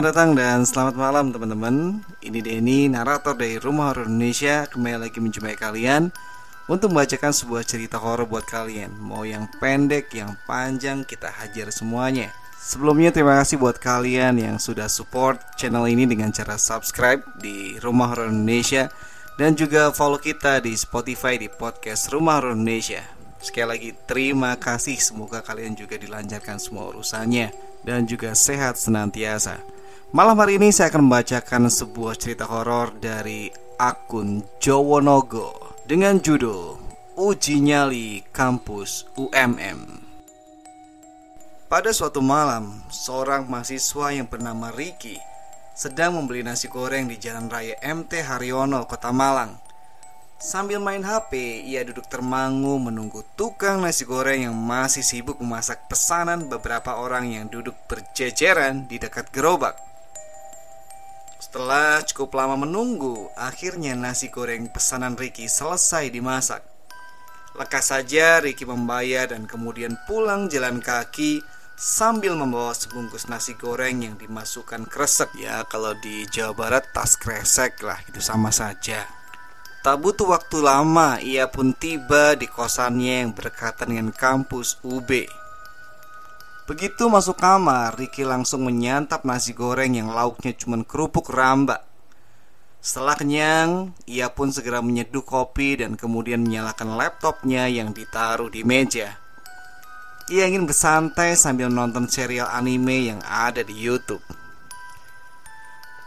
Selamat datang dan selamat malam teman-teman. Ini Denny, narator dari Rumah Horor Indonesia. Kembali lagi menjumpai kalian Untuk membacakan sebuah cerita horor buat kalian. Mau yang pendek, yang panjang, kita hajar semuanya. Sebelumnya terima kasih buat kalian yang sudah support channel ini dengan cara subscribe di Rumah Horor Indonesia Dan juga follow kita di Spotify di podcast Rumah Horor Indonesia. Sekali lagi terima kasih. Semoga kalian juga dilancarkan semua urusannya dan juga sehat senantiasa. Malam hari ini saya akan membacakan sebuah cerita horor dari akun Jowonogo dengan judul Uji Nyali Kampus UMM. Pada suatu malam, seorang mahasiswa yang bernama Ricky sedang membeli nasi goreng di Jalan Raya MT Haryono, Kota Malang. Sambil main HP, ia duduk termangu menunggu tukang nasi goreng yang masih sibuk memasak pesanan beberapa orang yang duduk berjejeran di dekat gerobak. Setelah cukup lama menunggu, akhirnya nasi goreng pesanan Ricky selesai dimasak. Lekas saja Ricky membayar dan kemudian pulang jalan kaki sambil membawa sebungkus nasi goreng yang dimasukkan kresek. Ya, kalau di Jawa Barat tas kresek lah, itu sama saja. Tak butuh waktu lama, ia pun tiba di kosannya yang berdekatan dengan kampus UB. Begitu masuk kamar, Ricky langsung menyantap nasi goreng yang lauknya cuma kerupuk rambak. Setelah kenyang, ia pun segera menyeduh kopi dan kemudian menyalakan laptopnya yang ditaruh di meja. Ia ingin bersantai sambil nonton serial anime yang ada di YouTube.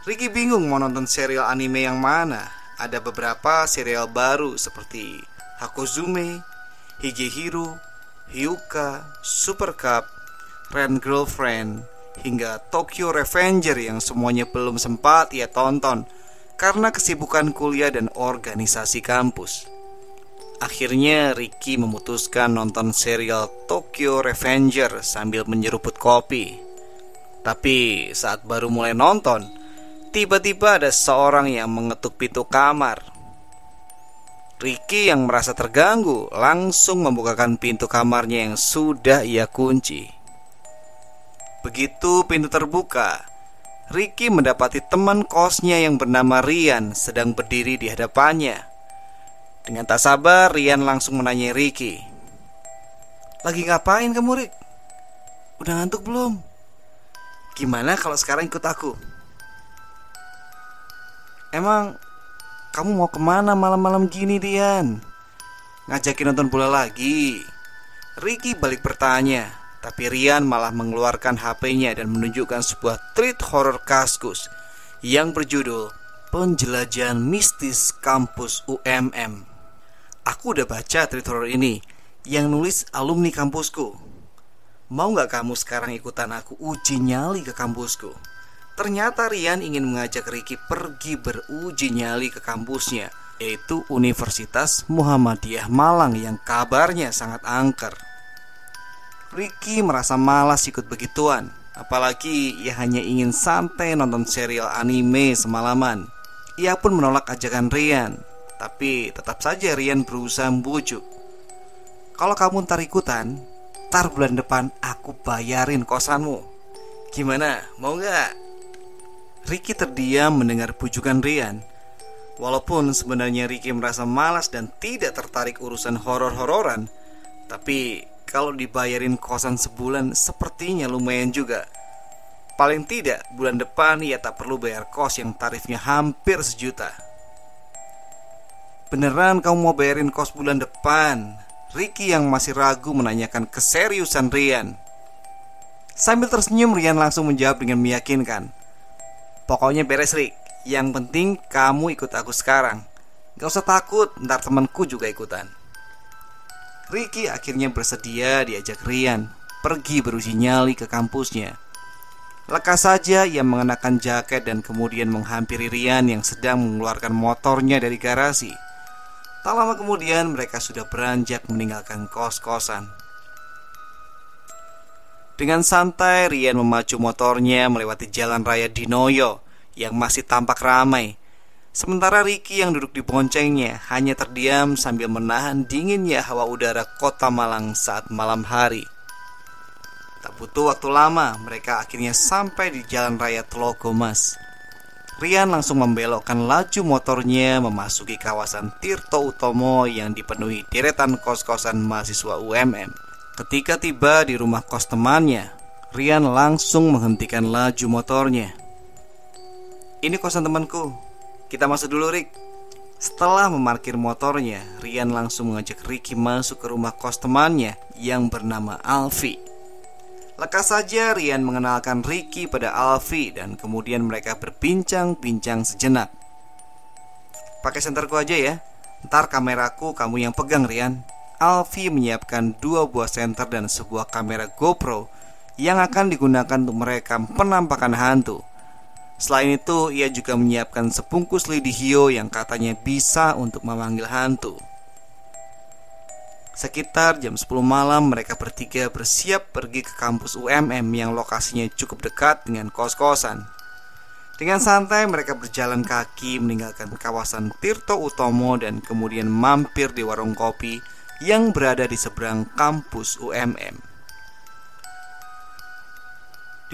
Ricky bingung mau nonton serial anime yang mana ada beberapa serial baru seperti Hakozume, Higehiro, Hyuka, Super Cup, Ren Girlfriend, hingga Tokyo Revenger yang semuanya belum sempat ia tonton karena kesibukan kuliah dan organisasi kampus. Akhirnya Ricky memutuskan nonton serial Tokyo Revenger sambil menyeruput kopi. Tapi saat baru mulai nonton, Tiba-tiba ada seorang yang mengetuk pintu kamar. Ricky yang merasa terganggu langsung membukakan pintu kamarnya yang sudah ia kunci. Begitu pintu terbuka, Ricky mendapati teman kosnya yang bernama Rian sedang berdiri di hadapannya. Dengan tak sabar, Rian langsung menanya Ricky. Lagi ngapain kamu, Rick? Udah ngantuk belum? Gimana kalau sekarang ikut aku? Emang kamu mau ke mana malam-malam gini Dian? Ngajakin nonton bola lagi? Ricky balik bertanya Tapi Rian malah mengeluarkan HP-nya dan menunjukkan sebuah tweet horror kaskus Yang berjudul Penjelajahan Mistis Kampus UMM Aku udah baca tweet horror ini Yang nulis alumni kampusku Mau gak kamu sekarang ikutan aku uji nyali ke kampusku? Ternyata Rian ingin mengajak Ricky pergi beruji nyali ke kampusnya, yaitu Universitas Muhammadiyah Malang yang kabarnya sangat angker. Ricky merasa malas ikut begituan, apalagi ia hanya ingin santai nonton serial anime semalaman. Ia pun menolak ajakan Rian, tapi tetap saja Rian berusaha membujuk. Kalau kamu ntar ikutan, ntar bulan depan aku bayarin kosanmu. Gimana, mau nggak? Ricky terdiam mendengar pujukan Rian. Walaupun sebenarnya Ricky merasa malas dan tidak tertarik urusan horor-hororan, tapi kalau dibayarin kosan sebulan sepertinya lumayan juga. Paling tidak bulan depan ia tak perlu bayar kos yang tarifnya hampir sejuta. Beneran kamu mau bayarin kos bulan depan? Ricky yang masih ragu menanyakan keseriusan Rian. Sambil tersenyum Rian langsung menjawab dengan meyakinkan Pokoknya beres Rick Yang penting kamu ikut aku sekarang Gak usah takut Ntar temanku juga ikutan Ricky akhirnya bersedia diajak Rian Pergi beruji nyali ke kampusnya. Lekas saja ia mengenakan jaket dan kemudian menghampiri Rian yang sedang mengeluarkan motornya dari garasi. Tak lama kemudian mereka sudah beranjak meninggalkan kos-kosan. Dengan santai, Rian memacu motornya melewati jalan raya Dinoyo yang masih tampak ramai. Sementara Ricky yang duduk di boncengnya hanya terdiam sambil menahan dinginnya hawa udara kota Malang saat malam hari. Tak butuh waktu lama, mereka akhirnya sampai di jalan raya Telogo Mas. Rian langsung membelokkan laju motornya memasuki kawasan Tirto Utomo yang dipenuhi deretan kos-kosan mahasiswa UMM. Ketika tiba di rumah kos temannya, Rian langsung menghentikan laju motornya. Ini kosan temanku. Kita masuk dulu, Rick. Setelah memarkir motornya, Rian langsung mengajak Ricky masuk ke rumah kos temannya yang bernama Alfi. Lekas saja Rian mengenalkan Ricky pada Alfi dan kemudian mereka berbincang-bincang sejenak. Pakai senterku aja ya. Ntar kameraku kamu yang pegang Rian. Alfi menyiapkan dua buah senter dan sebuah kamera GoPro yang akan digunakan untuk merekam penampakan hantu. Selain itu, ia juga menyiapkan sebungkus lidi hio yang katanya bisa untuk memanggil hantu. Sekitar jam 10 malam mereka bertiga bersiap pergi ke kampus UMM yang lokasinya cukup dekat dengan kos-kosan. Dengan santai mereka berjalan kaki meninggalkan kawasan Tirto Utomo dan kemudian mampir di warung kopi yang berada di seberang kampus UMM.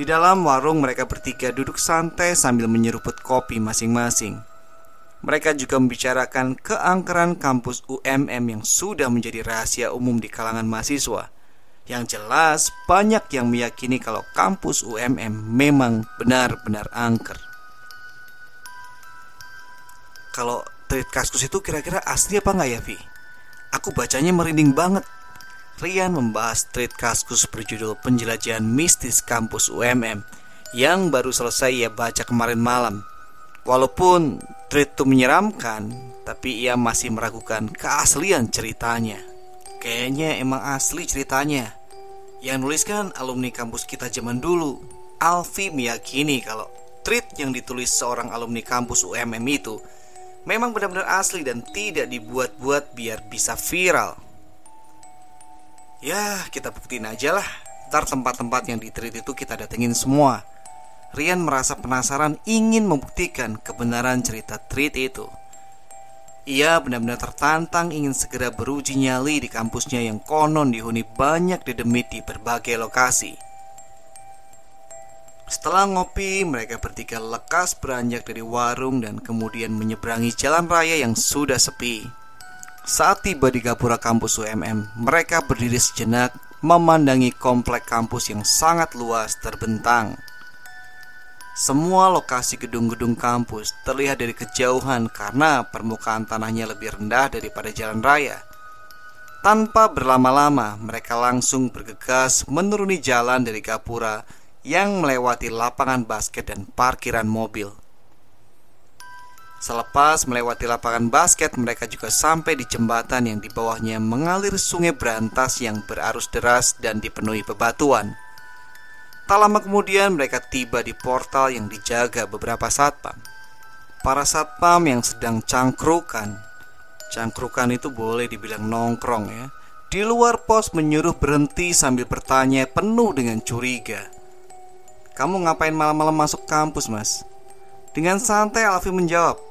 Di dalam warung mereka bertiga duduk santai sambil menyeruput kopi masing-masing. Mereka juga membicarakan keangkeran kampus UMM yang sudah menjadi rahasia umum di kalangan mahasiswa. Yang jelas banyak yang meyakini kalau kampus UMM memang benar-benar angker. Kalau treat kaskus itu kira-kira asli apa nggak ya, Vi? Aku bacanya merinding banget. Rian membahas treat Kaskus berjudul Penjelajahan Mistis Kampus UMM yang baru selesai ia baca kemarin malam. Walaupun treat itu menyeramkan, tapi ia masih meragukan keaslian ceritanya. Kayaknya emang asli ceritanya. Yang nuliskan alumni kampus kita zaman dulu. Alfi meyakini kalau treat yang ditulis seorang alumni kampus UMM itu memang benar-benar asli dan tidak dibuat-buat biar bisa viral. Ya, kita buktiin aja lah. Ntar tempat-tempat yang ditreat itu kita datengin semua. Rian merasa penasaran ingin membuktikan kebenaran cerita treat itu. Ia benar-benar tertantang ingin segera beruji nyali di kampusnya yang konon dihuni banyak dedemit di berbagai lokasi. Setelah ngopi, mereka bertiga lekas beranjak dari warung dan kemudian menyeberangi jalan raya yang sudah sepi. Saat tiba di gapura kampus UMM, mereka berdiri sejenak memandangi komplek kampus yang sangat luas terbentang. Semua lokasi gedung-gedung kampus terlihat dari kejauhan karena permukaan tanahnya lebih rendah daripada jalan raya. Tanpa berlama-lama, mereka langsung bergegas menuruni jalan dari gapura yang melewati lapangan basket dan parkiran mobil. Selepas melewati lapangan basket, mereka juga sampai di jembatan yang di bawahnya mengalir sungai berantas yang berarus deras dan dipenuhi bebatuan. Tak lama kemudian mereka tiba di portal yang dijaga beberapa satpam. Para satpam yang sedang cangkrukan, cangkrukan itu boleh dibilang nongkrong ya. Di luar pos menyuruh berhenti sambil bertanya penuh dengan curiga. Kamu ngapain malam-malam masuk kampus mas? Dengan santai Alfi menjawab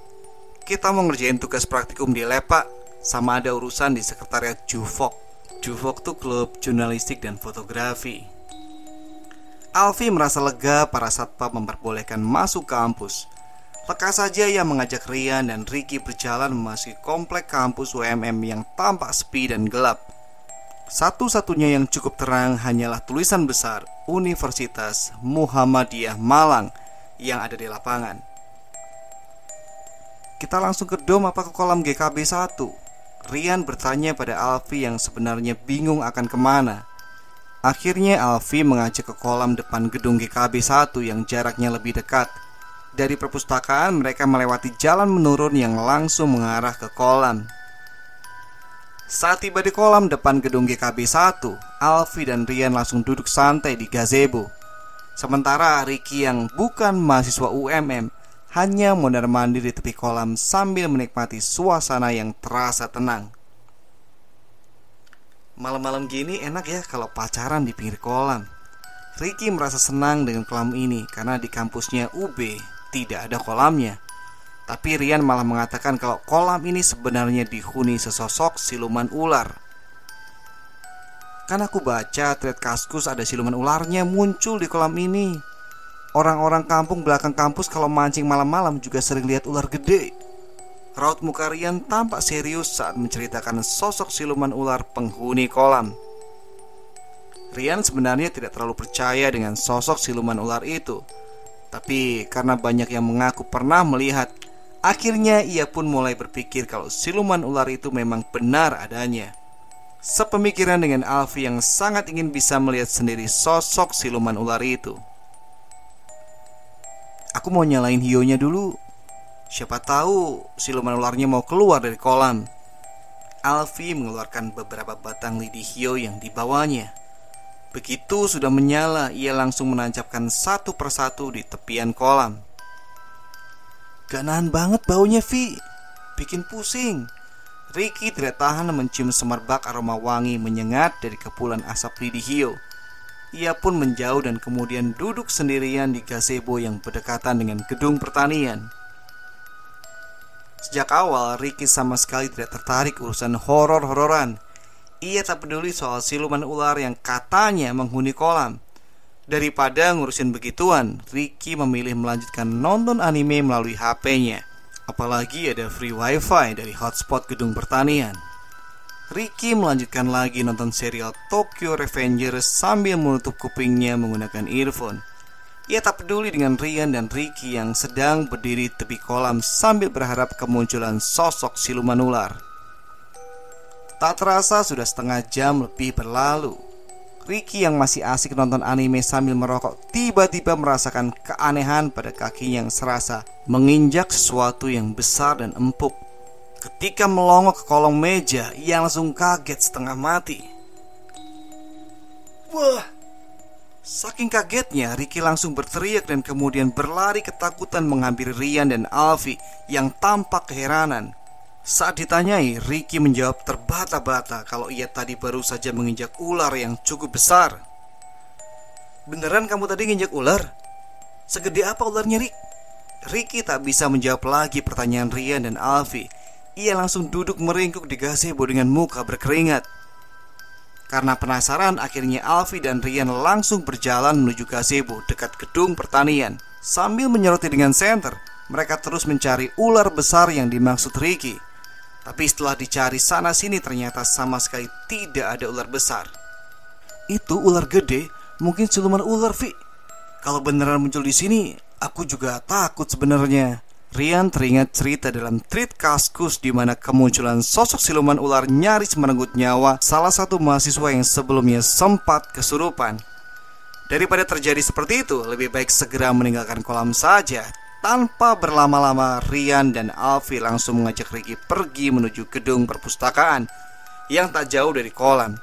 Kita mau ngerjain tugas praktikum di Lepa Sama ada urusan di sekretariat Juvok Juvok tuh klub jurnalistik dan fotografi. Alfi merasa lega para satpam memperbolehkan masuk kampus. Lekas saja ia mengajak Rian dan Ricky berjalan memasuki komplek kampus UMM yang tampak sepi dan gelap. Satu-satunya yang cukup terang hanyalah tulisan besar Universitas Muhammadiyah Malang yang ada di lapangan. Kita langsung ke dom apa ke kolam GKB 1? Rian bertanya pada Alfi yang sebenarnya bingung akan ke mana Akhirnya Alfi mengajak ke kolam depan gedung GKB 1 yang jaraknya lebih dekat Dari perpustakaan mereka melewati jalan menurun yang langsung mengarah ke kolam saat tiba di kolam depan gedung GKB 1, Alfi dan Rian langsung duduk santai di gazebo. Sementara Ricky yang bukan mahasiswa UMM hanya mondar-mandir di tepi kolam sambil menikmati suasana yang terasa tenang. Malam-malam gini enak ya kalau pacaran di pinggir kolam. Ricky merasa senang dengan kolam ini karena di kampusnya UB tidak ada kolamnya. Tapi Rian malah mengatakan kalau kolam ini sebenarnya dihuni sesosok siluman ular. Kan aku baca thread kaskus ada siluman ularnya muncul di kolam ini. Orang-orang kampung belakang kampus kalau mancing malam-malam juga sering lihat ular gede. Raut muka Rian tampak serius saat menceritakan sosok siluman ular penghuni kolam. Rian sebenarnya tidak terlalu percaya dengan sosok siluman ular itu. Tapi karena banyak yang mengaku pernah melihat Akhirnya ia pun mulai berpikir kalau siluman ular itu memang benar adanya. Sepemikiran dengan Alfi yang sangat ingin bisa melihat sendiri sosok siluman ular itu. Aku mau nyalain hionya dulu. Siapa tahu siluman ularnya mau keluar dari kolam. Alfi mengeluarkan beberapa batang lidi hio yang dibawanya. Begitu sudah menyala, ia langsung menancapkan satu persatu di tepian kolam. Gak nahan banget baunya Vi Bikin pusing Ricky tidak tahan mencium semerbak aroma wangi menyengat dari kepulan asap lidi hio Ia pun menjauh dan kemudian duduk sendirian di gazebo yang berdekatan dengan gedung pertanian Sejak awal Ricky sama sekali tidak tertarik urusan horor-hororan Ia tak peduli soal siluman ular yang katanya menghuni kolam Daripada ngurusin begituan, Ricky memilih melanjutkan nonton anime melalui HP-nya. Apalagi ada free wifi dari hotspot gedung pertanian. Ricky melanjutkan lagi nonton serial Tokyo Revengers sambil menutup kupingnya menggunakan earphone. Ia tak peduli dengan Rian dan Ricky yang sedang berdiri tepi kolam sambil berharap kemunculan sosok siluman ular. Tak terasa sudah setengah jam lebih berlalu Ricky yang masih asik nonton anime sambil merokok tiba-tiba merasakan keanehan pada kakinya yang serasa menginjak sesuatu yang besar dan empuk. Ketika melongok ke kolong meja, ia langsung kaget setengah mati. Wah! Saking kagetnya, Ricky langsung berteriak dan kemudian berlari ketakutan menghampiri Rian dan Alfi yang tampak keheranan. Saat ditanyai, Ricky menjawab terbata-bata kalau ia tadi baru saja menginjak ular yang cukup besar. Beneran kamu tadi nginjak ular? Segede apa ularnya, Rick? Ricky tak bisa menjawab lagi pertanyaan Rian dan Alfi. Ia langsung duduk meringkuk di gazebo dengan muka berkeringat. Karena penasaran, akhirnya Alfi dan Rian langsung berjalan menuju gazebo dekat gedung pertanian. Sambil menyoroti dengan senter, mereka terus mencari ular besar yang dimaksud Ricky. Tapi setelah dicari sana sini ternyata sama sekali tidak ada ular besar. Itu ular gede, mungkin siluman ular, Vi. Kalau beneran muncul di sini, aku juga takut sebenarnya. Rian teringat cerita dalam treat kaskus di mana kemunculan sosok siluman ular nyaris merenggut nyawa salah satu mahasiswa yang sebelumnya sempat kesurupan. Daripada terjadi seperti itu, lebih baik segera meninggalkan kolam saja tanpa berlama-lama, Rian dan Alfi langsung mengajak Ricky pergi menuju gedung perpustakaan yang tak jauh dari kolam.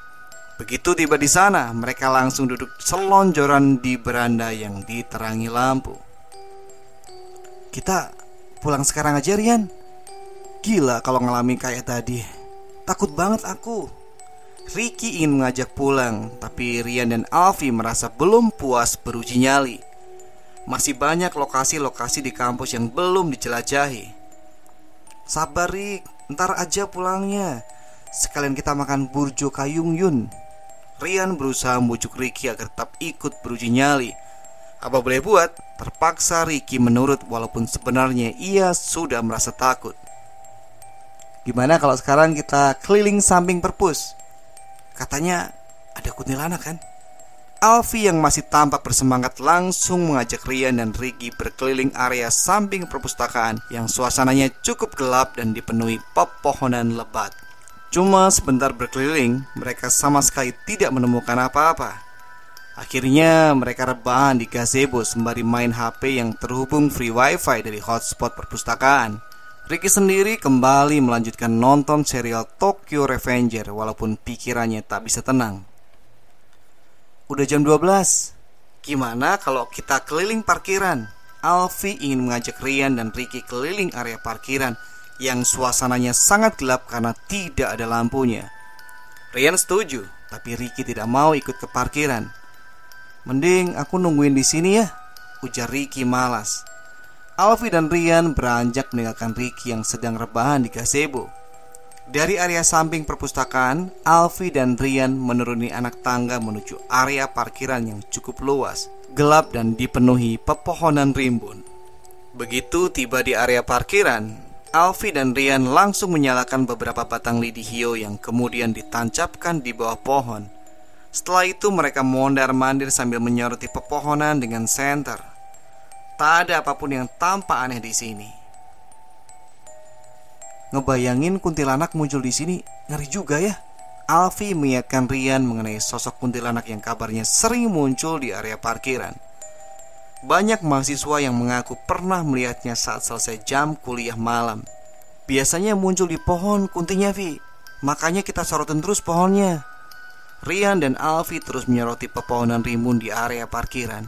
Begitu tiba di sana, mereka langsung duduk selonjoran di beranda yang diterangi lampu. Kita pulang sekarang aja, Rian. Gila kalau ngalami kayak tadi. Takut banget aku. Ricky ingin mengajak pulang, tapi Rian dan Alfi merasa belum puas beruji nyali. Masih banyak lokasi-lokasi di kampus yang belum dijelajahi. Sabar Rik, ntar aja pulangnya. Sekalian kita makan burjo kayung yun. Rian berusaha membujuk Ricky agar tetap ikut beruji nyali. Apa boleh buat, terpaksa Ricky menurut walaupun sebenarnya ia sudah merasa takut. Gimana kalau sekarang kita keliling samping perpus? Katanya ada kuntilanak kan? Alfi yang masih tampak bersemangat langsung mengajak Rian dan Ricky berkeliling area samping perpustakaan yang suasananya cukup gelap dan dipenuhi pepohonan lebat. Cuma sebentar berkeliling, mereka sama sekali tidak menemukan apa-apa. Akhirnya mereka rebahan di gazebo sembari main HP yang terhubung free wifi dari hotspot perpustakaan. Ricky sendiri kembali melanjutkan nonton serial Tokyo Revenger walaupun pikirannya tak bisa tenang. Udah jam 12 Gimana kalau kita keliling parkiran? Alfi ingin mengajak Rian dan Ricky keliling area parkiran Yang suasananya sangat gelap karena tidak ada lampunya Rian setuju, tapi Ricky tidak mau ikut ke parkiran Mending aku nungguin di sini ya Ujar Ricky malas Alfi dan Rian beranjak meninggalkan Ricky yang sedang rebahan di gazebo dari area samping perpustakaan, Alfi dan Rian menuruni anak tangga menuju area parkiran yang cukup luas, gelap dan dipenuhi pepohonan rimbun. Begitu tiba di area parkiran, Alfi dan Rian langsung menyalakan beberapa batang lidi hio yang kemudian ditancapkan di bawah pohon. Setelah itu mereka mondar-mandir sambil menyoroti pepohonan dengan senter. Tak ada apa pun yang tampak aneh di sini. Ngebayangin kuntilanak muncul di sini ngeri juga ya. Alfi mengingatkan Rian mengenai sosok kuntilanak yang kabarnya sering muncul di area parkiran. Banyak mahasiswa yang mengaku pernah melihatnya saat selesai jam kuliah malam. Biasanya muncul di pohon kuntinya, Vi. Makanya kita sorotin terus pohonnya. Rian dan Alfi terus menyoroti pepohonan rimbun di area parkiran.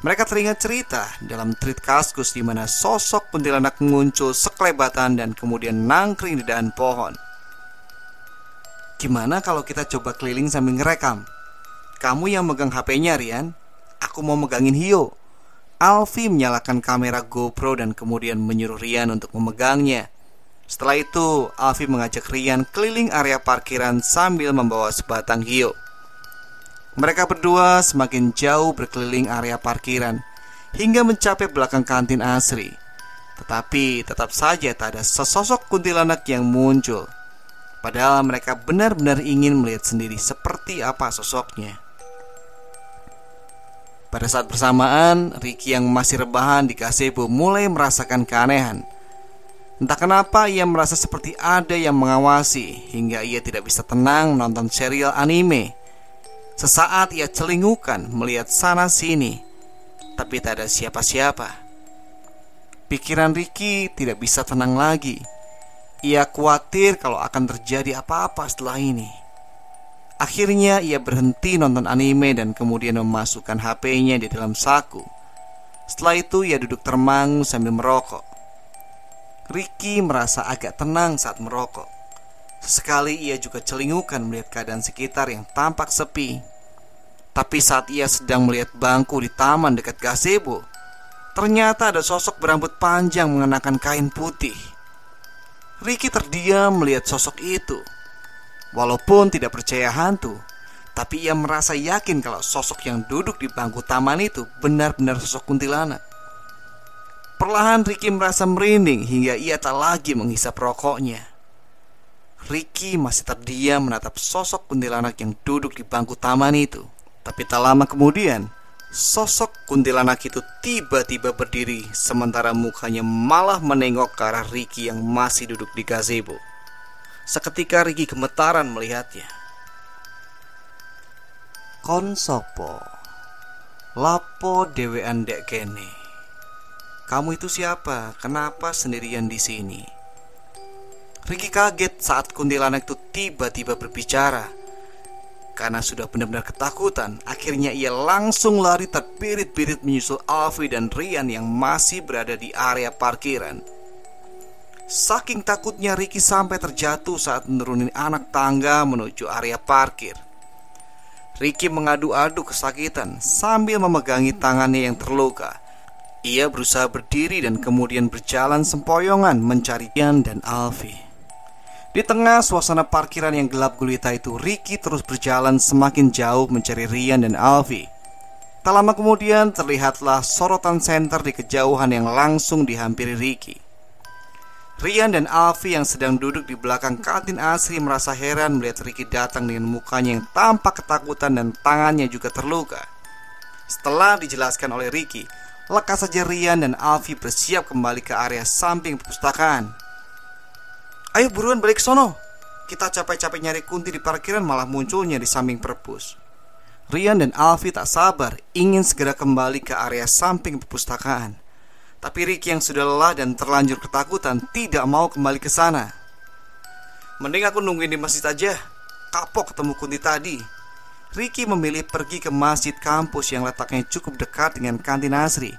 Mereka teringat cerita dalam treat kaskus di mana sosok kuntilanak muncul sekelebatan dan kemudian nangkring di dahan pohon. Gimana kalau kita coba keliling sambil ngerekam? Kamu yang megang HP-nya, Rian. Aku mau megangin Hio. Alfi menyalakan kamera GoPro dan kemudian menyuruh Rian untuk memegangnya. Setelah itu, Alfi mengajak Rian keliling area parkiran sambil membawa sebatang Hio. Mereka berdua semakin jauh berkeliling area parkiran hingga mencapai belakang kantin asri. Tetapi tetap saja tak ada sesosok kuntilanak yang muncul. Padahal mereka benar-benar ingin melihat sendiri seperti apa sosoknya. Pada saat bersamaan, Ricky yang masih rebahan di gazebo mulai merasakan keanehan. Entah kenapa ia merasa seperti ada yang mengawasi hingga ia tidak bisa tenang menonton serial anime. Sesaat ia celingukan melihat sana sini, tapi tak ada siapa-siapa. Pikiran Ricky tidak bisa tenang lagi. Ia khawatir kalau akan terjadi apa-apa setelah ini. Akhirnya ia berhenti nonton anime dan kemudian memasukkan HP-nya di dalam saku. Setelah itu ia duduk termangu sambil merokok. Ricky merasa agak tenang saat merokok. Sesekali ia juga celingukan melihat keadaan sekitar yang tampak sepi. Tapi saat ia sedang melihat bangku di taman dekat gazebo, ternyata ada sosok berambut panjang mengenakan kain putih. Ricky terdiam melihat sosok itu. Walaupun tidak percaya hantu, tapi ia merasa yakin kalau sosok yang duduk di bangku taman itu benar-benar sosok kuntilanak. Perlahan Ricky merasa merinding hingga ia tak lagi menghisap rokoknya. Ricky masih terdiam menatap sosok kuntilanak yang duduk di bangku taman itu. Tapi tak lama kemudian, sosok kuntilanak itu tiba-tiba berdiri sementara mukanya malah menengok ke arah Ricky yang masih duduk di gazebo. Seketika Ricky gemetaran melihatnya. Konsopo, lapo dewean dek kene. Kamu itu siapa? Kenapa sendirian di sini? Ricky kaget saat kuntilanak itu tiba-tiba berbicara. Karena sudah benar-benar ketakutan, akhirnya ia langsung lari terbirit-birit menyusul Alfi dan Rian yang masih berada di area parkiran. Saking takutnya Ricky sampai terjatuh saat menurunin anak tangga menuju area parkir. Ricky mengadu-adu kesakitan sambil memegangi tangannya yang terluka. Ia berusaha berdiri dan kemudian berjalan sempoyongan mencari Ian dan Alfi. Di tengah suasana parkiran yang gelap gulita itu, Ricky terus berjalan semakin jauh mencari Rian dan Alfi. Tak lama kemudian terlihatlah sorotan senter di kejauhan yang langsung dihampiri Ricky. Rian dan Alfi yang sedang duduk di belakang kantin asri merasa heran melihat Ricky datang dengan mukanya yang tampak ketakutan dan tangannya juga terluka. Setelah dijelaskan oleh Ricky, lekas saja Rian dan Alfi bersiap kembali ke area samping perpustakaan. Ayo buruan balik sono. Kita capek-capek nyari kunti di parkiran malah munculnya di samping perpus. Rian dan Alfi tak sabar ingin segera kembali ke area samping perpustakaan. Tapi Ricky yang sudah lelah dan terlanjur ketakutan tidak mau kembali ke sana. Mending aku nungguin di masjid aja. Kapok ketemu Kunti tadi. Ricky memilih pergi ke masjid kampus yang letaknya cukup dekat dengan kantin Asri.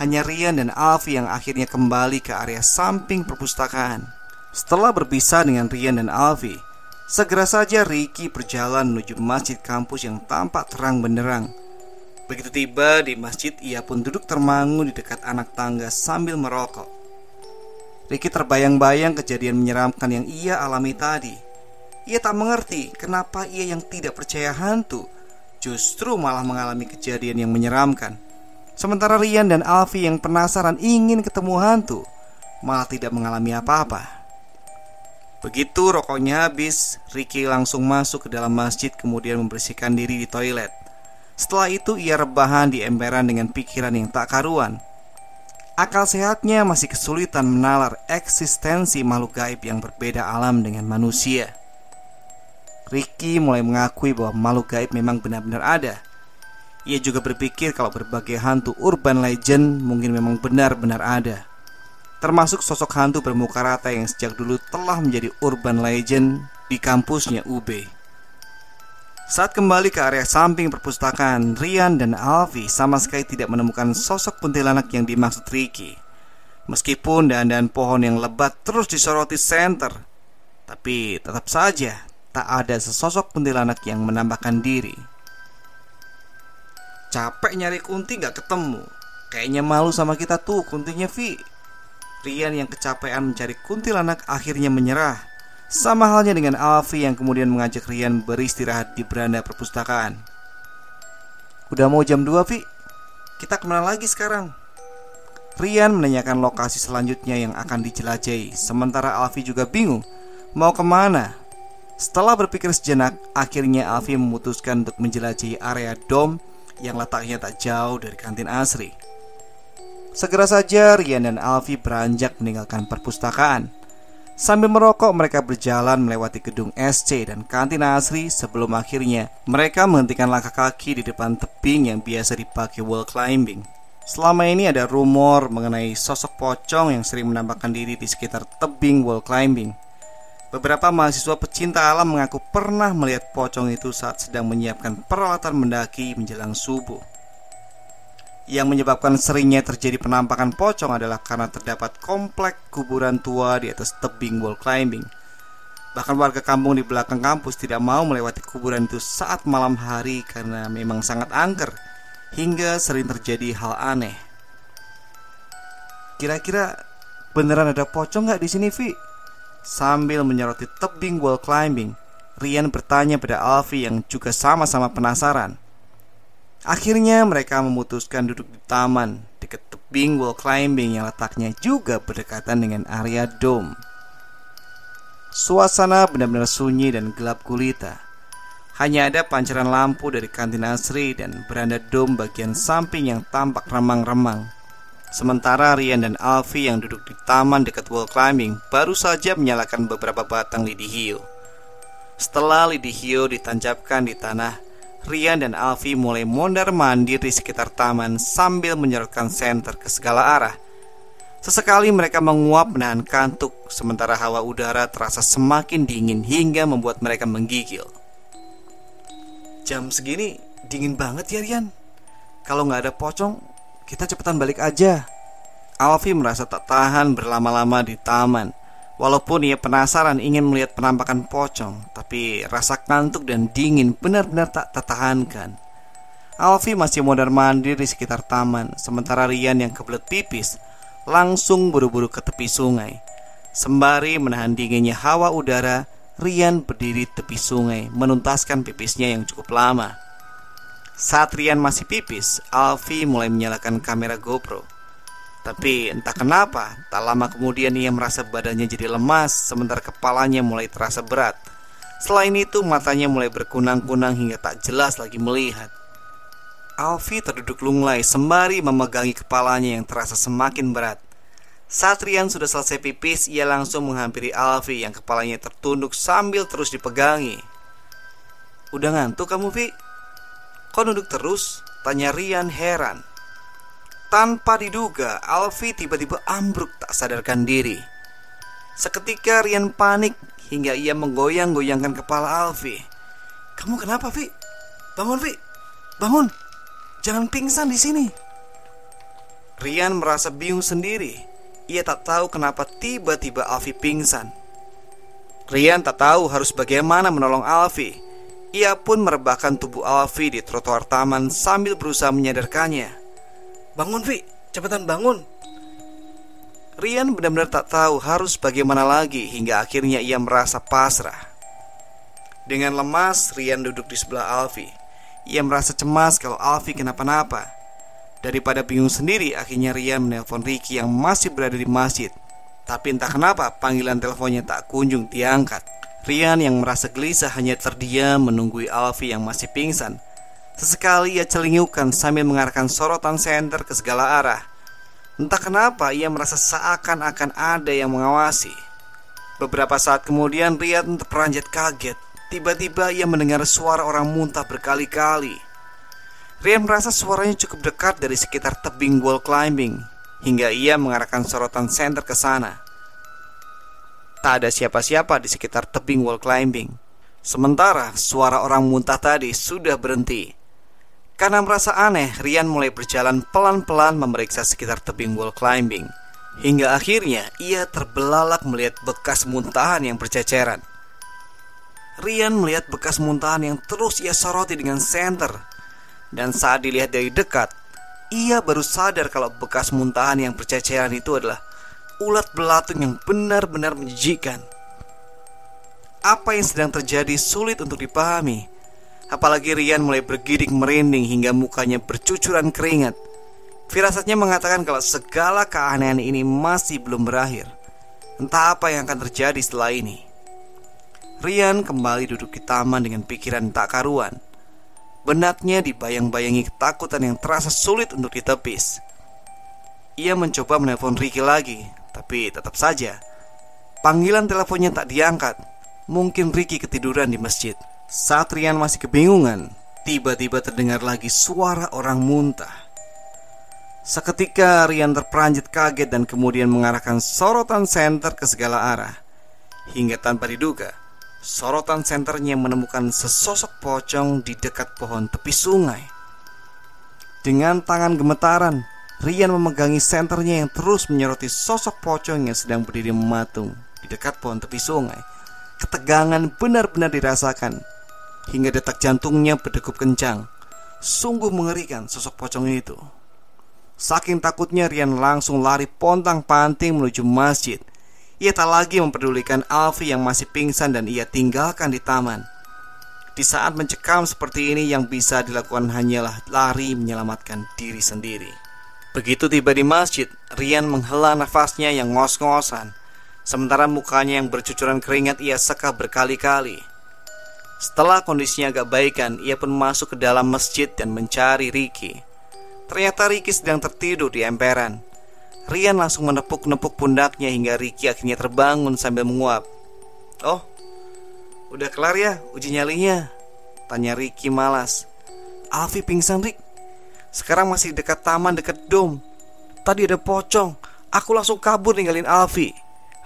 Hanya Rian dan Alfi yang akhirnya kembali ke area samping perpustakaan. Setelah berpisah dengan Rian dan Alfi, segera saja Ricky berjalan menuju masjid kampus yang tampak terang benderang. Begitu tiba di masjid, ia pun duduk termangu di dekat anak tangga sambil merokok. Ricky terbayang-bayang kejadian menyeramkan yang ia alami tadi. Ia tak mengerti kenapa ia yang tidak percaya hantu justru malah mengalami kejadian yang menyeramkan. Sementara Rian dan Alfi yang penasaran ingin ketemu hantu malah tidak mengalami apa-apa. Begitu rokoknya habis, Ricky langsung masuk ke dalam masjid kemudian membersihkan diri di toilet. Setelah itu ia rebahan di emperan dengan pikiran yang tak karuan Akal sehatnya masih kesulitan menalar eksistensi makhluk gaib yang berbeda alam dengan manusia Ricky mulai mengakui bahwa makhluk gaib memang benar-benar ada. Ia juga berpikir kalau berbagai hantu urban legend mungkin memang benar-benar ada. Termasuk sosok hantu bermuka rata yang sejak dulu telah menjadi urban legend di kampusnya UB saat kembali ke area samping perpustakaan, Rian dan Alfi sama sekali tidak menemukan sosok kuntilanak yang dimaksud Ricky. Meskipun dahan-dahan pohon yang lebat terus disoroti center, tapi tetap saja tak ada sesosok kuntilanak yang menambahkan diri. Capek nyari kunti gak ketemu. Kayaknya malu sama kita tuh kuntinya Vi. Rian yang kecapean mencari kuntilanak akhirnya menyerah sama halnya dengan Alfi yang kemudian mengajak Rian beristirahat di beranda perpustakaan. Udah mau jam 2, Vi. Kita ke mana lagi sekarang? Rian menanyakan lokasi selanjutnya yang akan dijelajahi Sementara Alfi juga bingung Mau ke mana? Setelah berpikir sejenak Akhirnya Alfi memutuskan untuk menjelajahi area dom Yang letaknya tak jauh dari kantin asri Segera saja Rian dan Alfi beranjak meninggalkan perpustakaan Sambil merokok mereka berjalan melewati gedung SC dan kantin asri sebelum akhirnya mereka menghentikan langkah kaki di depan tebing yang biasa dipakai wall climbing. Selama ini ada rumor mengenai sosok pocong yang sering menampakkan diri di sekitar tebing wall climbing. Beberapa mahasiswa pecinta alam mengaku pernah melihat pocong itu saat sedang menyiapkan peralatan mendaki menjelang subuh. Yang menyebabkan seringnya terjadi penampakan pocong adalah karena terdapat komplek kuburan tua di atas tebing wall climbing. Bahkan warga kampung di belakang kampus tidak mau melewati kuburan itu saat malam hari karena memang sangat angker hingga sering terjadi hal aneh. Kira-kira beneran ada pocong nggak di sini, Vi? Sambil menyoroti tebing wall climbing, Rian bertanya pada Alfi yang juga sama-sama penasaran. Akhirnya mereka memutuskan duduk di taman dekat tebing wall climbing yang letaknya juga berdekatan dengan area dome. Suasana benar-benar sunyi dan gelap gulita. Hanya ada pancaran lampu dari kantin asri dan beranda dome bagian samping yang tampak remang-remang. Sementara Rian dan Alfi yang duduk di taman dekat wall climbing baru saja menyalakan beberapa batang lidi hiu. Setelah lidi hiu ditancapkan di tanah, Rian dan Alfi mulai mondar-mandir di sekitar taman sambil menyorotkan senter ke segala arah. Sesekali mereka menguap menahan kantuk, sementara hawa udara terasa semakin dingin hingga membuat mereka menggigil. Jam segini dingin banget ya Rian. Kalau nggak ada pocong, kita cepetan balik aja. Alfi merasa tak tahan berlama-lama di taman. Walaupun ia penasaran ingin melihat penampakan pocong, tapi rasa kantuk dan dingin benar-benar tak tertahankan. Alfi masih mondar mandir di sekitar taman, sementara Rian yang kebelet pipis langsung buru-buru ke tepi sungai. Sembari menahan dinginnya hawa udara, Rian berdiri tepi sungai, menuntaskan pipisnya yang cukup lama. Saat Rian masih pipis, Alfi mulai menyalakan kamera GoPro. Tapi entah kenapa, tak lama kemudian ia merasa badannya jadi lemas, sementara kepalanya mulai terasa berat. Selain itu, matanya mulai berkunang-kunang hingga tak jelas lagi melihat. Alfi terduduk lunglai sembari memegangi kepalanya yang terasa semakin berat. Saat Rian sudah selesai pipis, ia langsung menghampiri Alfi yang kepalanya tertunduk sambil terus dipegangi. Udah ngantuk kamu, Vi? Kok duduk terus? Tanya Rian heran. Tanpa diduga, Alfi tiba-tiba ambruk tak sadarkan diri. Seketika Rian panik hingga ia menggoyang-goyangkan kepala Alfi. Kamu kenapa, Vi? Bangun, Vi. Bangun. Jangan pingsan di sini. Rian merasa bingung sendiri. Ia tak tahu kenapa tiba-tiba Alfi pingsan. Rian tak tahu harus bagaimana menolong Alfi. Ia pun merebahkan tubuh Alfi di trotoar taman sambil berusaha menyadarkannya. Bangun, Vi. Cepetan bangun. Rian benar-benar tak tahu harus bagaimana lagi hingga akhirnya ia merasa pasrah. Dengan lemas, Rian duduk di sebelah Alfi. Ia merasa cemas kalau Alfi kenapa-napa. Daripada bingung sendiri, akhirnya Rian menelpon Ricky yang masih berada di masjid. Tapi entah kenapa panggilan teleponnya tak kunjung diangkat. Rian yang merasa gelisah hanya terdiam menunggui Alfi yang masih pingsan. Sesekali ia celingukan sambil mengarahkan sorotan senter ke segala arah. Entah kenapa ia merasa seakan-akan ada yang mengawasi. Beberapa saat kemudian Rian terperanjat kaget Tiba-tiba ia mendengar suara orang muntah berkali-kali. Rian merasa suaranya cukup dekat dari sekitar tebing wall climbing hingga ia mengarahkan sorotan senter ke sana. Tak ada siapa-siapa di sekitar tebing wall climbing. Sementara suara orang muntah tadi sudah berhenti. Karena merasa aneh, Rian mulai berjalan pelan-pelan memeriksa sekitar tebing wall climbing. Hingga akhirnya ia terbelalak melihat bekas muntahan yang berceceran. Rian melihat bekas muntahan yang terus ia soroti dengan senter. Dan saat dilihat dari dekat, ia baru sadar kalau bekas muntahan yang berceceran itu adalah ulat belatung yang benar-benar menjijikan. Apa yang sedang terjadi sulit untuk dipahami. Apalagi Rian mulai bergidik merinding hingga mukanya bercucuran keringat. Firasatnya mengatakan kalau segala keanehan ini masih belum berakhir. Entah apa yang akan terjadi setelah ini. Rian kembali duduk di taman dengan pikiran tak karuan. Benaknya dibayang-bayangi ketakutan yang terasa sulit untuk ditepis. Ia mencoba menelpon Ricky lagi, tapi tetap saja panggilan teleponnya tak diangkat. Mungkin Ricky ketiduran di masjid. Saat Rian masih kebingungan, tiba-tiba terdengar lagi suara orang muntah. Seketika Rian terperanjat kaget dan kemudian mengarahkan sorotan senter ke segala arah. Hingga tanpa diduga, Sorotan senternya menemukan sesosok pocong di dekat pohon tepi sungai. Dengan tangan gemetaran, Rian memegangi senternya yang terus menyoroti sosok pocong yang sedang berdiri mematung di dekat pohon tepi sungai. Ketegangan benar-benar dirasakan hingga detak jantungnya berdegup kencang. Sungguh mengerikan sosok pocong itu. Saking takutnya Rian langsung lari pontang-panting menuju masjid ia tak lagi memperdulikan Alfi yang masih pingsan dan ia tinggalkan di taman. Di saat mencekam seperti ini yang bisa dilakukan hanyalah lari menyelamatkan diri sendiri. Begitu tiba di masjid, Rian menghela nafasnya yang ngos-ngosan. Sementara mukanya yang bercucuran keringat ia seka berkali-kali. Setelah kondisinya agak baikan, ia pun masuk ke dalam masjid dan mencari Ricky. Ternyata Ricky sedang tertidur di emperan. Rian langsung menepuk-nepuk pundaknya hingga Ricky akhirnya terbangun sambil menguap. Oh, udah kelar ya uji nyalinya? Tanya Ricky malas. Alfi pingsan Rick. Sekarang masih dekat taman dekat dom. Tadi ada pocong. Aku langsung kabur ninggalin Alfi.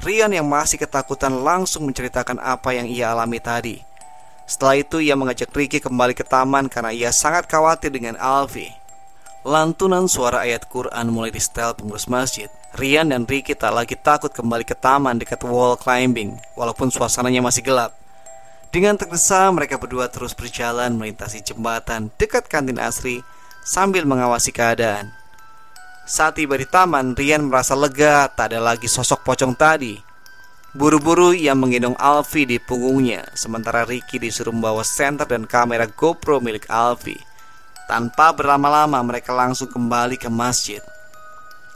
Rian yang masih ketakutan langsung menceritakan apa yang ia alami tadi. Setelah itu ia mengajak Ricky kembali ke taman karena ia sangat khawatir dengan Alfi. Lantunan suara ayat Quran mulai di setel pengurus masjid. Rian dan Ricky tak lagi takut kembali ke taman dekat wall climbing, walaupun suasananya masih gelap. Dengan tergesa, mereka berdua terus berjalan melintasi jembatan dekat kantin asri sambil mengawasi keadaan. Saat tiba di taman, Rian merasa lega tak ada lagi sosok pocong tadi. Buru-buru ia menggendong Alfi di punggungnya, sementara Ricky disuruh membawa senter dan kamera GoPro milik Alfi. Tanpa berlama-lama mereka langsung kembali ke masjid.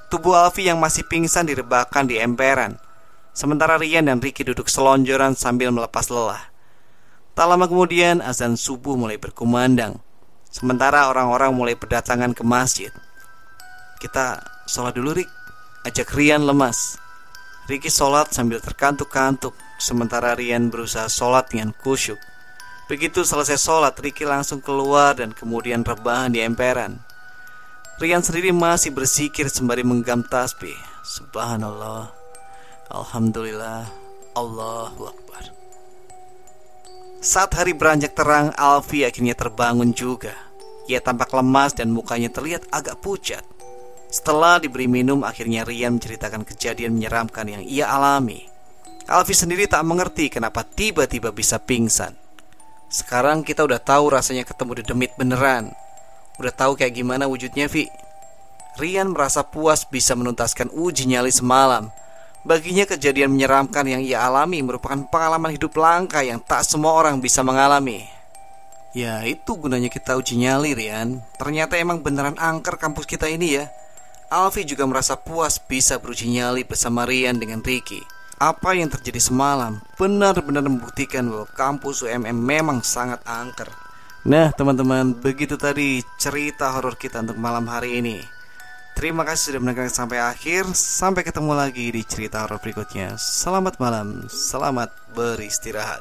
Tubuh Alfi yang masih pingsan direbahkan di emperan. Sementara Rian dan Ricky duduk selonjoran sambil melepas lelah. Tak lama kemudian azan subuh mulai berkumandang. Sementara orang-orang mulai berdatangan ke masjid. Kita sholat dulu Rik, ajak Rian lemas. Ricky sholat sambil terkantuk-kantuk, sementara Rian berusaha sholat dengan kusyuk. Begitu selesai sholat, Ricky langsung keluar dan kemudian rebahan di emperan. Rian sendiri masih bersikir sembari menggam tasbih. Subhanallah. Alhamdulillah. Allahu Akbar. Saat hari beranjak terang, Alfi akhirnya terbangun juga. Ia tampak lemas dan mukanya terlihat agak pucat. Setelah diberi minum, akhirnya Rian menceritakan kejadian menyeramkan yang ia alami. Alfi sendiri tak mengerti kenapa tiba-tiba bisa pingsan. Sekarang kita udah tahu rasanya ketemu di demit beneran. Udah tahu kayak gimana wujudnya, Vi? Rian merasa puas bisa menuntaskan uji nyali semalam. Baginya kejadian menyeramkan yang ia alami merupakan pengalaman hidup langka yang tak semua orang bisa mengalami. Ya itu gunanya kita uji nyali Rian. Ternyata emang beneran angker kampus kita ini ya. Alfi juga merasa puas bisa beruji nyali bersama Rian dengan Ricky. Apa yang terjadi semalam benar-benar membuktikan bahwa kampus UMM memang sangat angker. Nah teman-teman begitu tadi cerita horor kita untuk malam hari ini Terima kasih sudah mendengarkan sampai akhir. Sampai ketemu lagi di cerita horor berikutnya. Selamat malam, selamat beristirahat.